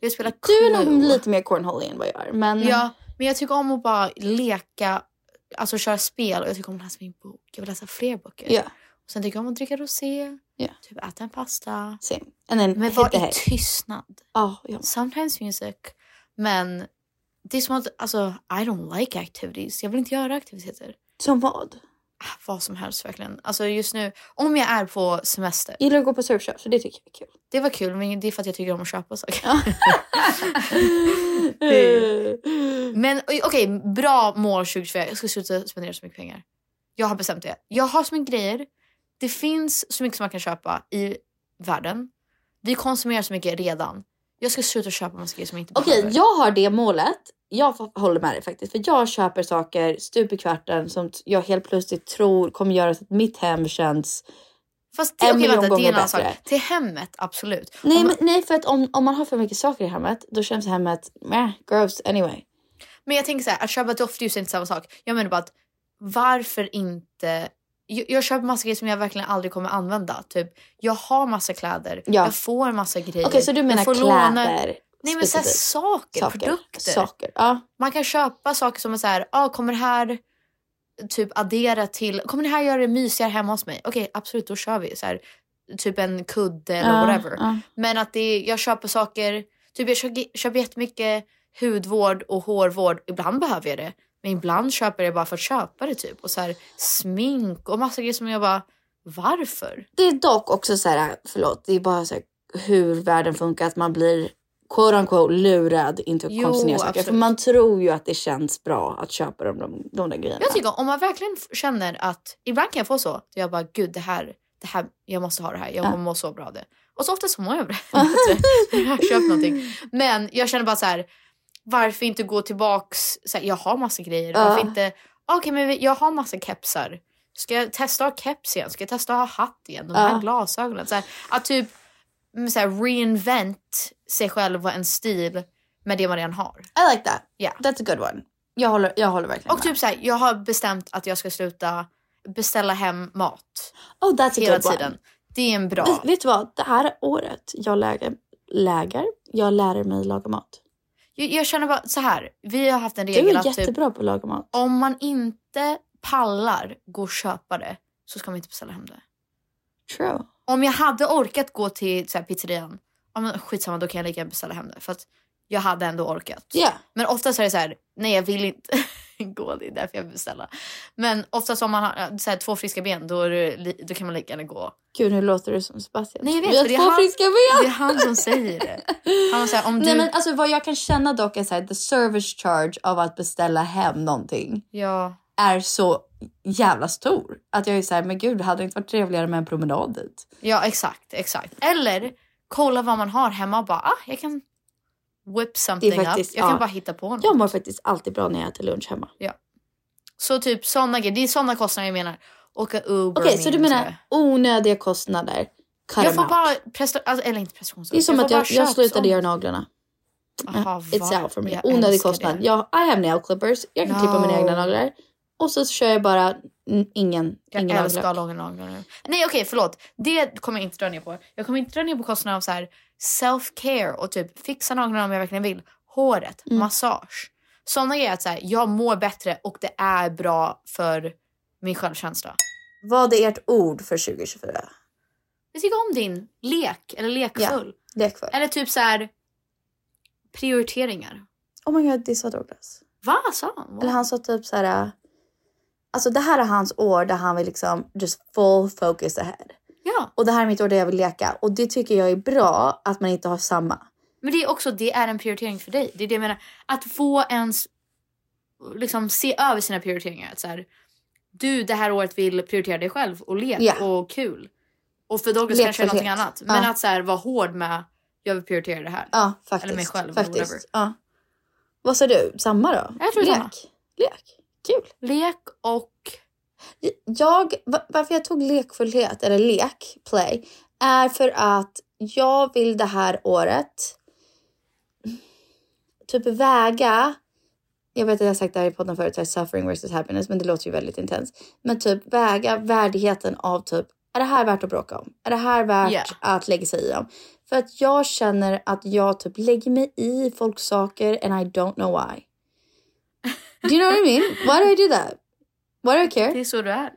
Jag vill spela Du är nog lite mer cornhole än vad jag är. Men Ja, men jag tycker om att bara leka, alltså köra spel och jag tycker om att läsa min bok. Jag vill läsa fler böcker. Ja. Och sen tycker jag om att dricka rosé, Yeah. typ äta en pasta. Same. And then Men the i tystnad. Ja, ja. Sometimes music. Men det är som att, alltså, I don't like activities. Jag vill inte göra aktiviteter. Som vad? Vad som helst verkligen. Alltså just nu, om jag är på semester. Gillar du att gå på surfshop? Så det tycker jag är kul. Det var kul, men det är för att jag tycker om att köpa saker. Men okej, bra mål 2024. Jag ska sluta spendera så mycket pengar. Jag har bestämt det. Jag har så mycket grejer. Det finns så mycket som man kan köpa i världen. Vi konsumerar så mycket redan. Jag ska sluta köpa massa grejer som jag inte Okej, behöver. jag har det målet. Jag håller med dig faktiskt. För jag köper saker stup i kvarten som jag helt plötsligt tror kommer göra så att mitt hem känns... Fast det, en okej, miljon vänta, det är en sak. Till hemmet, absolut. Nej, Om- men, nej för att om, om man har för mycket saker i hemmet då känns hemmet meh, gross anyway. Men jag tänker så här, att köpa doftljus är inte samma sak. Jag menar bara att varför inte... Jag, jag köper massa grejer som jag verkligen aldrig kommer använda. Typ, jag har massa kläder, Ja. jag får massa grejer. Okej, så du menar kläder Nej men så här, specifikt? saker, Saker, produkter. saker, ja. Man kan köpa saker som är så här, ah, kommer det här typ addera till, kommer det här göra det mysigare hemma hos mig? Okej absolut då kör vi. Så här, typ en kudde eller Ja, whatever. ja. Men att det är, jag köper saker, typ jag köper, köper jättemycket hudvård och hårvård. Ibland behöver jag det. Men ibland köper jag det bara för att köpa det typ. Och så här smink och massa grejer som jag bara, varför? Det är dock också så här, förlåt, det är bara så här, hur världen funkar att man blir quote unquote lurad inte att konsumera saker. För man tror ju att det känns bra att köpa de, de, de där grejerna. Jag tycker om man verkligen känner att, ibland kan jag få så. Jag bara, gud det här, det här, jag måste ha det här. Jag Ja. kommer må så bra av det. Och så ofta så mår jag det. jag har köpt någonting. Men jag känner bara så här, varför inte gå tillbaks, så här, jag har massa grejer. Ja. Varför inte, okej men vi- jag har massa kepsar. Ska jag testa att ha keps igen? Ska jag testa att ha hatt igen? De här Ja. glasögonen. Så här, att typ så här, reinvent sig själv och en stil med det man redan har. I like that. Yeah. That's a good one. Jag håller, jag håller verkligen Och typ så här, jag har bestämt att jag ska sluta beställa hem mat. Oh, that's a hela good one. tiden. Det är en bra. Vet, vet du vad? Det här är året jag läger, läger. Jag lär mig laga mat. Jag, jag känner bara så här. Vi har haft en Du regel är att typ, jättebra på att laga mat. om man inte pallar gå och köpa det så ska man inte beställa hem det. True. Om jag hade orkat gå till så här, pizzerian, ja, men skitsamma då kan jag lika gärna beställa hem det. För att jag hade ändå orkat. Ja. Men oftast är det så här, nej jag vill inte gå, det är därför jag vill beställa. Men oftast om man har så här, två friska ben då, det, då kan man lika gärna gå. Gud, nu låter du som Sebastian. Nej jag vet, Vi har två han- friska ben! Det är han som säger det. Han så här, om du... Nej men alltså vad jag kan känna dock är såhär, the service charge av att beställa hem någonting Ja. Är så jävla stor. Att jag är såhär, men gud hade det inte varit trevligare med en promenad dit? Ja exakt, exakt. Eller kolla vad man har hemma och bara ah, jag kan whip something up. Jag kan ja. bara hitta på något. Jag mår faktiskt alltid bra när jag äter lunch hemma. Ja. Så typ sådana grejer, det är sådana kostnader jag menar. Åka Uber Okej, så du menar onödiga kostnader. cut jag får out. bara prestation, alltså, eller inte prestationsångest. Det är som får att jag, jag slutade göra naglarna. Aha, It's out for me. Jag Onödig kostnad. Jag, I have nail clippers. Jag kan klippa mina No. egna naglar. Och så kör jag bara ingen, Jag ingen älskar naglar. långa naglar nu. Nej okej förlåt. Det kommer jag inte dra ner på. Jag kommer inte dra ner på kostnaden av så här self-care och typ fixa naglarna om jag verkligen vill. Håret, Mm. massage. Sådana grejer att så här, jag mår bättre och det är bra för min självkänsla. Vad är ert ord för 2024? Jag tycker om din lek eller lekfull. Lekfull. Eller typ så här prioriteringar. Oh my god, det sa Douglas. Va sa han? Eller han sa typ så här. Alltså det här är hans år där han vill liksom just full focus ahead. Ja. Och det här är mitt år där jag vill leka. Och det tycker jag är bra att man inte har samma. Men det är också det är en prioritering för dig. Det är det jag menar. Att få ens liksom se över sina prioriteringar. Att så här, du det här året vill prioritera dig själv och lek Ja. och kul. Och för Douglas kanske är någonting annat. Men Ja. att så här, vara hård med jag vill prioritera det här. Ja, faktiskt. Eller mig själv eller whatever. faktiskt. Ja. Vad sa du? Samma då? Jag tror Lek. samma. Lek. Kul. Lek och... Jag, va- varför jag tog lekfullhet, eller lek, play, är för att jag vill det här året typ väga jag vet att jag har sagt det här i podden förut, så här, suffering versus happiness, men det låter ju väldigt intens. Men typ väga värdigheten av typ, är det här värt att bråka om? Är det här värt Ja. att lägga sig i om? För att jag känner att jag typ lägger mig i folks saker and I don't know why. Do you know what I mean? Why do I do that? Why do I care? Det är så du är.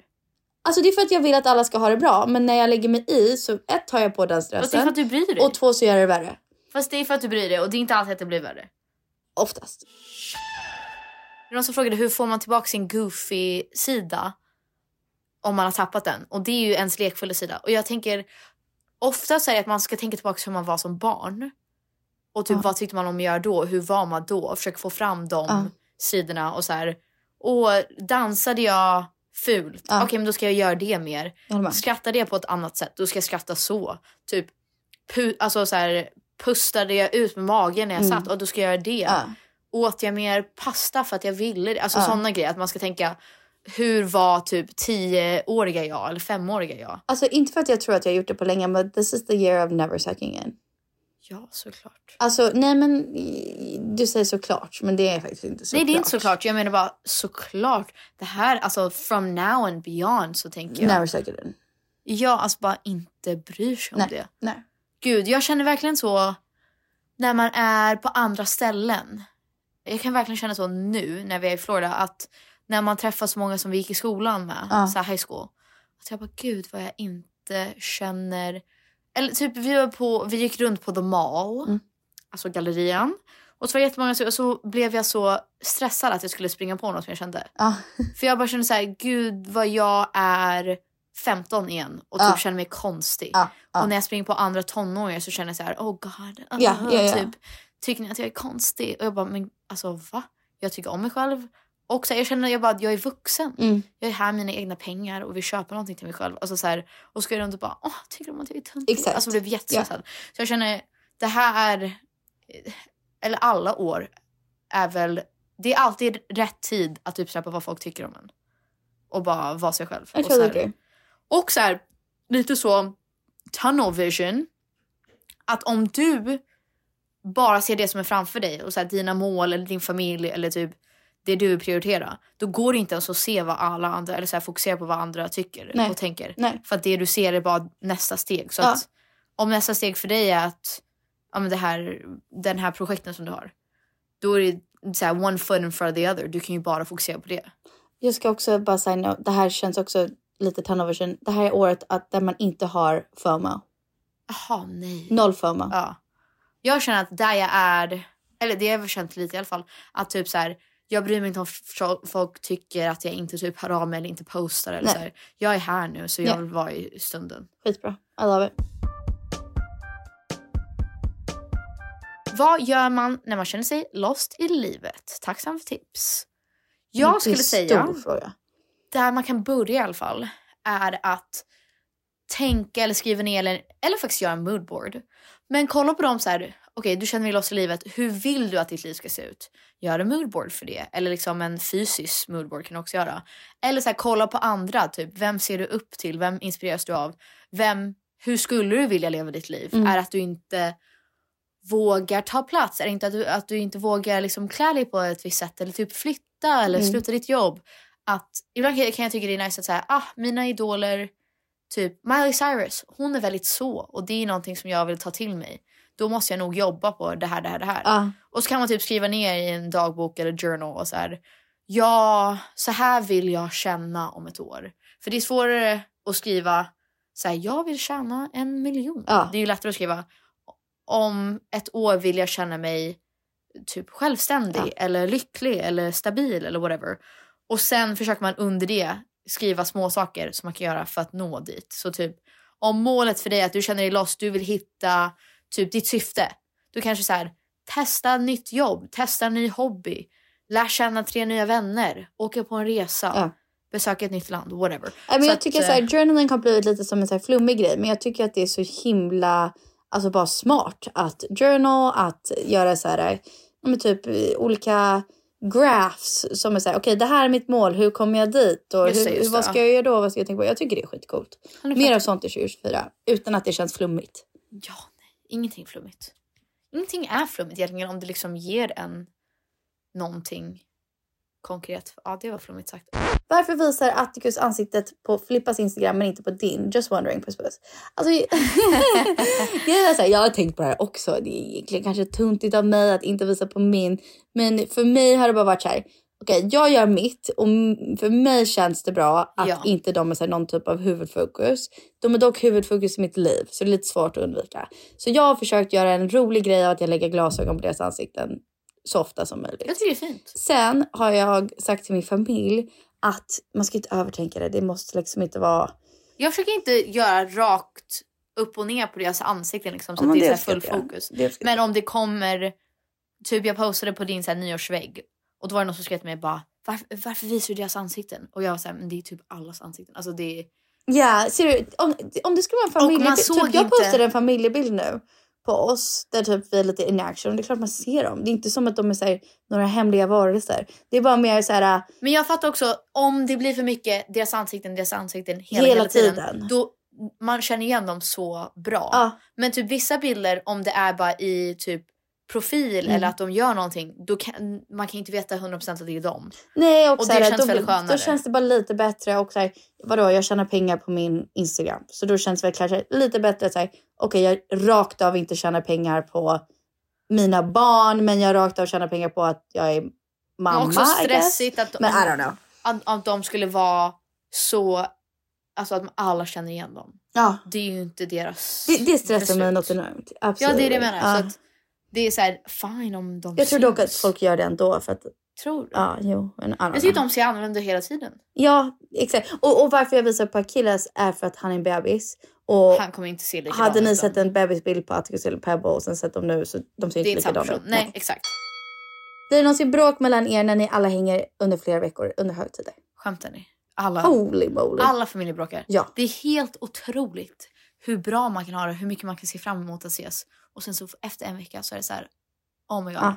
Alltså det är för att jag vill att alla ska ha det bra, men när jag lägger mig i så ett tar jag på den stressen. Fast det är för att du bryr dig. Och två så gör det värre. Fast det är för att du bryr dig och det är inte alltid att det blir värre. Oftast. Det är någon som frågade hur får man tillbaka sin goofy sida om man har tappat den. Och det är ju ens lekfulla sida. Och jag tänker ofta så är det att man ska tänka tillbaka hur man var som barn. Och typ Ja. vad tyckte man om att göra då? Hur var man då? Och försöka få fram de Ja. Sidorna och så här. Och dansade jag fult? Ja. Okej men då ska jag göra det mer. Jag. Skrattade jag på ett annat sätt? Då ska jag skratta så. Typ pu- alltså så här, pustade jag ut med magen när jag Mm. satt? Och då ska jag göra det Ja. åt jag mer pasta för att jag ville det? Alltså Ja. sådana grejer. Att man ska tänka, hur var typ tioåriga jag eller femåriga jag? Alltså inte för att jag tror att jag har gjort det på länge, men this is the year of never sucking in. Ja, såklart. Alltså nej men du säger såklart, men det är faktiskt inte så Nej, det är inte såklart. Jag menar bara såklart. Det här, alltså from now and beyond så tänker jag. Never sucking in. Jag alltså bara inte bryr sig om Nej, det. nej. Gud, jag känner verkligen så när man är på andra ställen. Jag kan verkligen känna så nu när vi är i Florida att när man träffar så många som vi gick i skolan med, Ja. så här high school. Att jag bara gud vad jag inte känner. Eller typ vi var på, vi gick runt på the mall, Mm. alltså gallerian. Och så var det jättemånga så, så blev jag så stressad att jag skulle springa på något som jag kände. Ja. För jag bara kände så här, gud vad jag är 15 igen och typ Ja. känner mig konstig. Ja. Och när jag springer på andra tonåringar så känner jag så här, oh god. uh, Ja, ja, ja. Typ, tycker ni att jag är konstig? Och jag bara, men alltså va? Jag tycker om mig själv. Och så här, jag känner jag bara, jag är vuxen. Mm. Jag är här med mina egna pengar och vill köpa någonting till mig själv. Alltså så här, och så ska jag runt och bara, åh, tycker de att jag är töntig? Exakt. Alltså blev jättestressad. Så jag känner, det här är, eller alla år, är väl, det är alltid rätt tid att typ släppa vad folk tycker om en. Och bara vara sig själv. Och, så här, och så här, lite så tunnel vision. Att om du bara ser det som är framför dig och så här, dina mål eller din familj eller typ det du vill prioritera. Då går det inte ens att se vad alla andra, eller så här, fokusera på vad andra tycker Nej. och tänker. Nej. För att det du ser är bara nästa steg. Så Ja. att om nästa steg för dig är att, ja men det här, den här projekten som du har. Då är det så här, one foot in front of the other. Du kan ju bara fokusera på det. Jag ska också bara säga no, det här känns också lite tunnel vision. Det här är året att, där man inte har FOMO. Jaha, nej. Noll FOMO. Ja. Jag känner att där jag är, eller det har jag känt lite i alla fall, att typ så här, jag bryr mig inte om folk tycker att jag inte typ hör av mig eller inte postar. Eller Nej. så här. Jag är här nu så jag Nej. vill vara i stunden. Skitbra. I love it. Vad gör man när man känner sig lost i livet? Tacksam för tips. Jag skulle säga, fråga. där man kan börja i alla fall, är att tänka eller skriva ner eller, eller faktiskt göra en moodboard. Men kolla på dem så här, okej du känner dig lost i livet, hur vill du att ditt liv ska se ut? Gör en moodboard för det. Eller liksom en fysisk moodboard kan du också göra. Eller så här, kolla på andra, typ vem ser du upp till? Vem inspireras du av? Vem, hur skulle du vilja leva ditt liv? Mm. Är att du inte vågar ta plats? Är det inte att du, att du inte vågar liksom klä dig på ett visst sätt eller typ flytta eller Mm. sluta ditt jobb? Att, ibland kan jag- kan jag tycka det är nice att säga, ah, mina idoler, typ Miley Cyrus, hon är väldigt så och det är någonting som jag vill ta till mig. Då måste jag nog jobba på det här, det här, det här. Ja. Och så kan man typ skriva ner i en dagbok eller journal och så här. Ja, så här vill jag känna om ett år. För det är svårare att skriva så här, jag vill tjäna en miljon. Ja. Det är ju lättare att skriva om ett år vill jag känna mig typ självständig eller lycklig eller stabil eller whatever. Och sen försöker man under det skriva små saker som man kan göra för att nå dit. Så typ om målet för dig är att du känner dig lost, du vill hitta typ ditt syfte. Du kanske så här, testa nytt jobb, testa en ny hobby, lär känna tre nya vänner, åka på en resa, Ja. besöka ett nytt land, whatever. Ja, men Så jag att, tycker eh, så här, journaling har blivit lite som en så här flummig grej. Men jag tycker att det är så himla, alltså bara smart att journal, att göra så här, men typ eh, olika graphs som är så här, okej det här är mitt mål, hur kommer jag dit? Och Just hur, just vad ska ja. jag göra då? Vad ska jag tänka på? Jag tycker det är skitcoolt. Mer av sånt i 2024 utan att det känns flummigt. Ja, ingenting flummigt. Ingenting är flummigt egentligen om det liksom ger en någonting konkret. Ja, det var flummigt sagt. Varför visar Atticus ansiktet på Flippas Instagram men inte på din? Just wondering puss puss. Alltså, jag, är så här, jag har tänkt på det här också. Det är egentligen kanske tuntigt av mig att inte visa på min. Men för mig har det bara varit så här. Okej, jag gör mitt och för mig känns det bra att Ja. inte de är så någon typ av huvudfokus. De är dock huvudfokus i mitt liv så det är lite svårt att undvika. Så jag har försökt göra en rolig grej av att jag lägger glasögon på deras ansikten så ofta som möjligt. Jag tycker det är fint. Sen har jag sagt till min familj att man ska inte övertänka det. Det måste liksom inte vara... Jag försöker inte göra rakt upp och ner på deras ansikten liksom, så Ja, att det är full fokus. Men om det kommer, typ jag postade på din så här, nyårsvägg och då var det någon som skrev till mig bara varför, varför visar du deras ansikten? Och jag var såhär, men det är typ allas ansikten. Alltså det är... Ja, ser du? Om, om det skulle vara en familjebild. såg Typ, jag inte- postade en familjebild nu på oss där typ vi är lite in action. Det är klart man ser dem. Det är inte som att de är här, några hemliga varelser. Det är bara mer så här... Men jag fattar också, om det blir för mycket deras ansikten, deras ansikten hela, Hela hela, tiden. tiden. Då man känner igen dem så bra. Ja. Men typ vissa bilder, om det är bara i typ profil Mm. eller att de gör någonting, då kan, man kan inte veta 100% att det är dem. Nej, och, Och så det här, känns då, väldigt skönare. Då känns det bara lite bättre. Och så här, vadå, jag tjänar pengar på min Instagram. Så då känns det väl kanske lite bättre att säga, okej, jag rakt av inte tjänar pengar på mina barn, men jag rakt av tjänar pengar på att jag är mamma. Men också stressigt att, Men I don't know. Att, att de skulle vara så... Alltså att alla känner igen dem. Ja. Det är ju inte deras Det, det stressar beslut. mig något enormt. Ja, Absolut. det är det jag menar. Ja. Så att det är så här, fine om de jag tror dock att folk gör det ändå. För att, Tror du? ja, jo. I don't Jag tycker de ser annorlunda hela tiden. Ja, exakt. Och, och varför jag visar på Achilles är för att han är en bebis. Och Han kommer inte se likadan hade ni sett en bebisbild på Atticus eller Pebble och sen sett dem nu så de ser inte likadana ut. Nej, exakt. Blir det någonsin bråk mellan er när ni alla hänger under flera veckor under högtider? Skämtar ni? Alla, Holy moly. alla familjer bråkar. Ja. Det är helt otroligt hur bra man kan ha det, hur mycket man kan se fram emot att ses. Och sen så efter en vecka så är det så här, oh my god. Ah.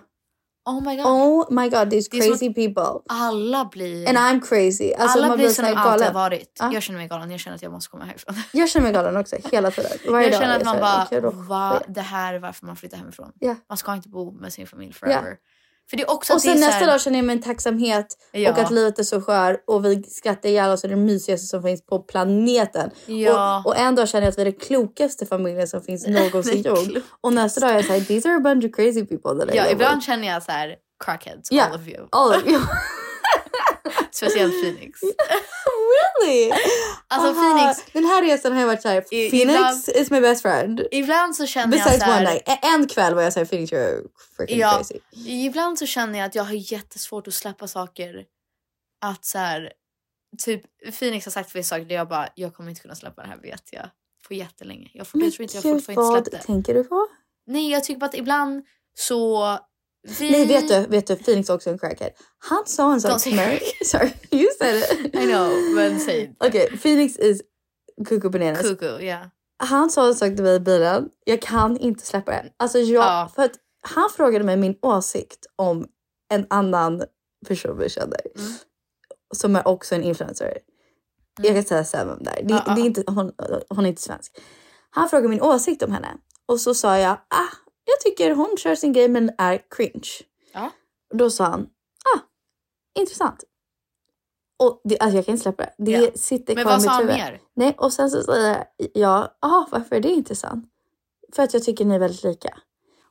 Oh my god. Oh my god, these crazy people. Alla blir... And I'm crazy. Alltså, alla blir som så de alltid har varit. Ja. Jag känner mig galen, jag känner att jag måste komma härifrån. Jag känner mig galen också, hela tiden. Varje jag känner att man bara, va, det här är varför man flyttar hemifrån. Ja. Man ska inte bo med sin familj forever. För det är också Och sen nästa här, dag känner jag mig en tacksamhet Ja. och att livet är så skör och vi skrattar ihjäl oss och det mysigaste som finns på planeten. Ja. Och, och en dag känner jag att vi är den klokaste familjen som finns någonsin gjord. Och nästa dag är jag såhär, these are a bunch of crazy people that I Ja, ibland with. känner jag så här crackheads, Ja, all of you. all of you. Speciellt Phoenix. really? Alltså Aha, Phoenix, Den här resan har jag varit såhär, Phoenix ibland- is my best friend. ibland så känner jag Besides så här, one night. En kväll var jag såhär, Phoenix you're freaking Ja, crazy. ibland så känner jag att jag har jättesvårt att släppa saker. Att så här, typ Phoenix har sagt vissa saker där jag bara, jag kommer inte kunna släppa det här vet jag. På jättelänge. Jag, får, jag tror inte jag fortfarande vad inte släppt det. tänker du på? Nej jag tycker bara att ibland så... Vi... Nej vet du, vet du, Phoenix är också en crackhead. Han sa en sak till mig. Sorry, you said it. I know, men säg. Okej, Phoenix is cuckoo bananas. Kuku, ja. Han sa en sak till mig i bilen. Jag kan inte släppa det. Alltså jag, Ja. för att han frågade mig min åsikt om en annan person vi känner. Mm. Som är också en influencer. Jag kan säga Sam där. Det, Ja, ja. det är inte, hon, hon är inte svensk. Han frågade min åsikt om henne. Och så sa jag, ah, jag tycker hon kör sin grej men är cringe. Ja. Och då sa han, ah, intressant. Och det, alltså jag kan inte släppa det. Det Ja. sitter Men kvar i vad mitt sa han huvud. mer? Nej, och sen så säger jag, ah, varför är det intressant? För att jag tycker ni är väldigt lika.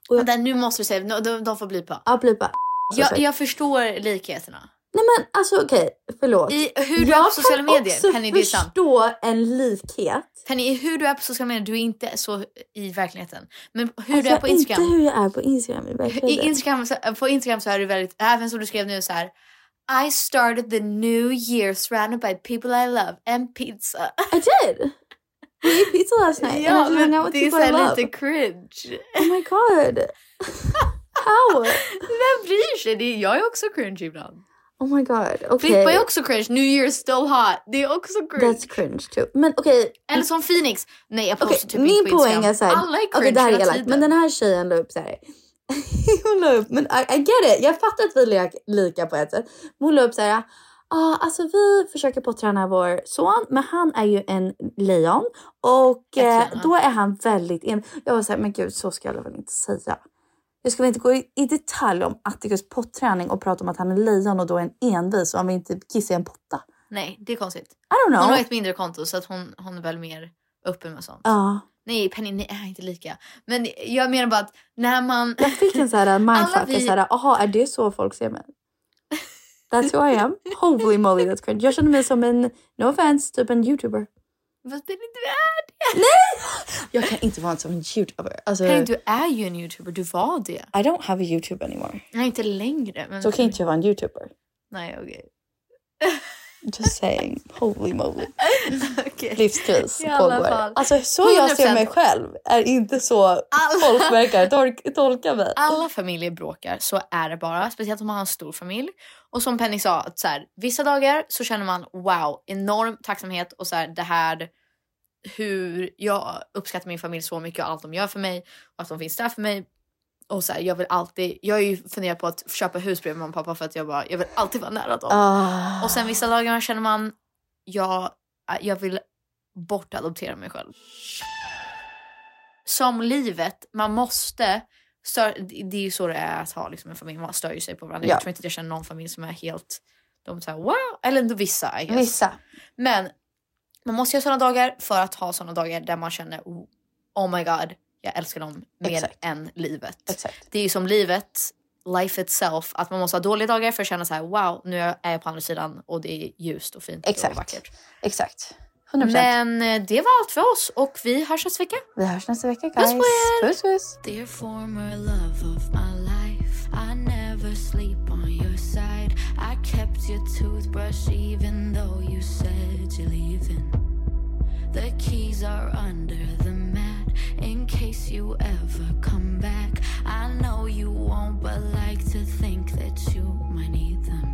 Och jag, Vänta, nu måste du säga, de, de får bli på. ja, blir bara, Jag, jag förstår likheterna. Nej men alltså okej, förlåt. I hur du jag är på sociala kan medier, också Penny, det är sant. förstå en likhet. Penny, i hur du är på sociala medier, du är inte så i verkligheten. Men hur Alltså, du är på Instagram. Inte hur jag är på Instagram i I verkligheten. Instagram, så- på Instagram så är du väldigt, även som du skrev nu så här. I started the new year surrounded by people I love and pizza. I did! We ate pizza last night and ja, I hung out with det är people I love. lite cringe. Oh my god. How? Vem bryr sig? Det är, jag är också cringe ibland. Oh my god. Filippa Okej. är också cringe. New year is still hot. Det är också cringe. That's cringe too. Men okej. Eller som Phoenix. Nej jag postar typ min på poäng är såhär. Alla är cringe det här är elakt. Men den här tjejen la upp såhär. hon la upp, men I, I get it. Jag fattar att vi är lika på ett sätt. Men Hon la upp såhär. Ja, alltså vi försöker påträna vår son, men han är ju en lejon och eh, då är han väldigt en. Jag var såhär, men gud så ska jag väl inte säga. Jag ska väl inte gå i, detalj om Atticus potträning och prata om att han är lejon och då är en envis och han vill inte kissa i en potta. Nej, det är konstigt. I don't know. Hon har ett mindre konto så att hon, hon är väl mer öppen med sånt. Ja. Nej, Penny, ni är inte lika. Men jag menar bara att när man... Jag fick en sån här mindfuck. Vi- Vi... Såhär, aha, är det så folk ser mig? That's who I am. Holy moly, that's cringe. Jag känner mig som en, no offense, typ en youtuber. Fast Penny, du är det! Nej! Jag kan inte vara en youtuber. Alltså, Penny, du är ju en youtuber. Du var det. I don't have a youtube anymore. Nej, inte längre. Men... Så kan inte jag vara en youtuber. Nej, okej. Just saying. Holy moly. Okej. Livskris I alla pågår. fall. Alltså så jag ser 100%. mig själv är inte så folk verkar tol- tolka mig. Alla familjer bråkar, så är det bara. Speciellt om man har en stor familj. Och som Penny sa, att så här, vissa dagar så känner man wow, enorm tacksamhet och så här, det här hur jag uppskattar min familj så mycket och allt de gör för mig och att de finns där för mig. Och så här, jag vill alltid, jag har ju funderat på att köpa hus bredvid mamma och pappa för att jag bara, jag vill alltid vara nära dem. Ah. Och sen vissa dagar känner man, jag, jag vill bortadoptera mig själv. Som livet, man måste, stör, det är ju så det är att ha liksom en familj, man stör ju sig på varandra. Ja. Jag tror inte att jag känner någon familj som är helt, de säger wow, eller ändå vissa I guess. Vissa. Men man måste ha sådana dagar för att ha sådana dagar där man känner oh, oh my god, jag älskar dem mer Exakt. än livet. Exakt. Det är ju som livet, life itself, att man måste ha dåliga dagar för att känna så här: wow, nu är jag på andra sidan och det är ljust och fint och Exakt. vackert. Exakt. 100%. Men eh, det var allt för oss och vi hörs nästa vecka. Vi hörs nästa vecka Puss guys. på er! Puss puss. Dear former love of my life, I never sleep on your side. I kept your toothbrush even though you said you're leaving. The keys are under case you ever come back. I know you won't, but like to think that you might need them.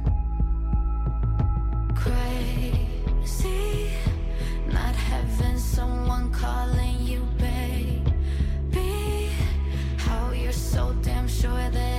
Crazy, not having someone calling you baby. How you're so damn sure that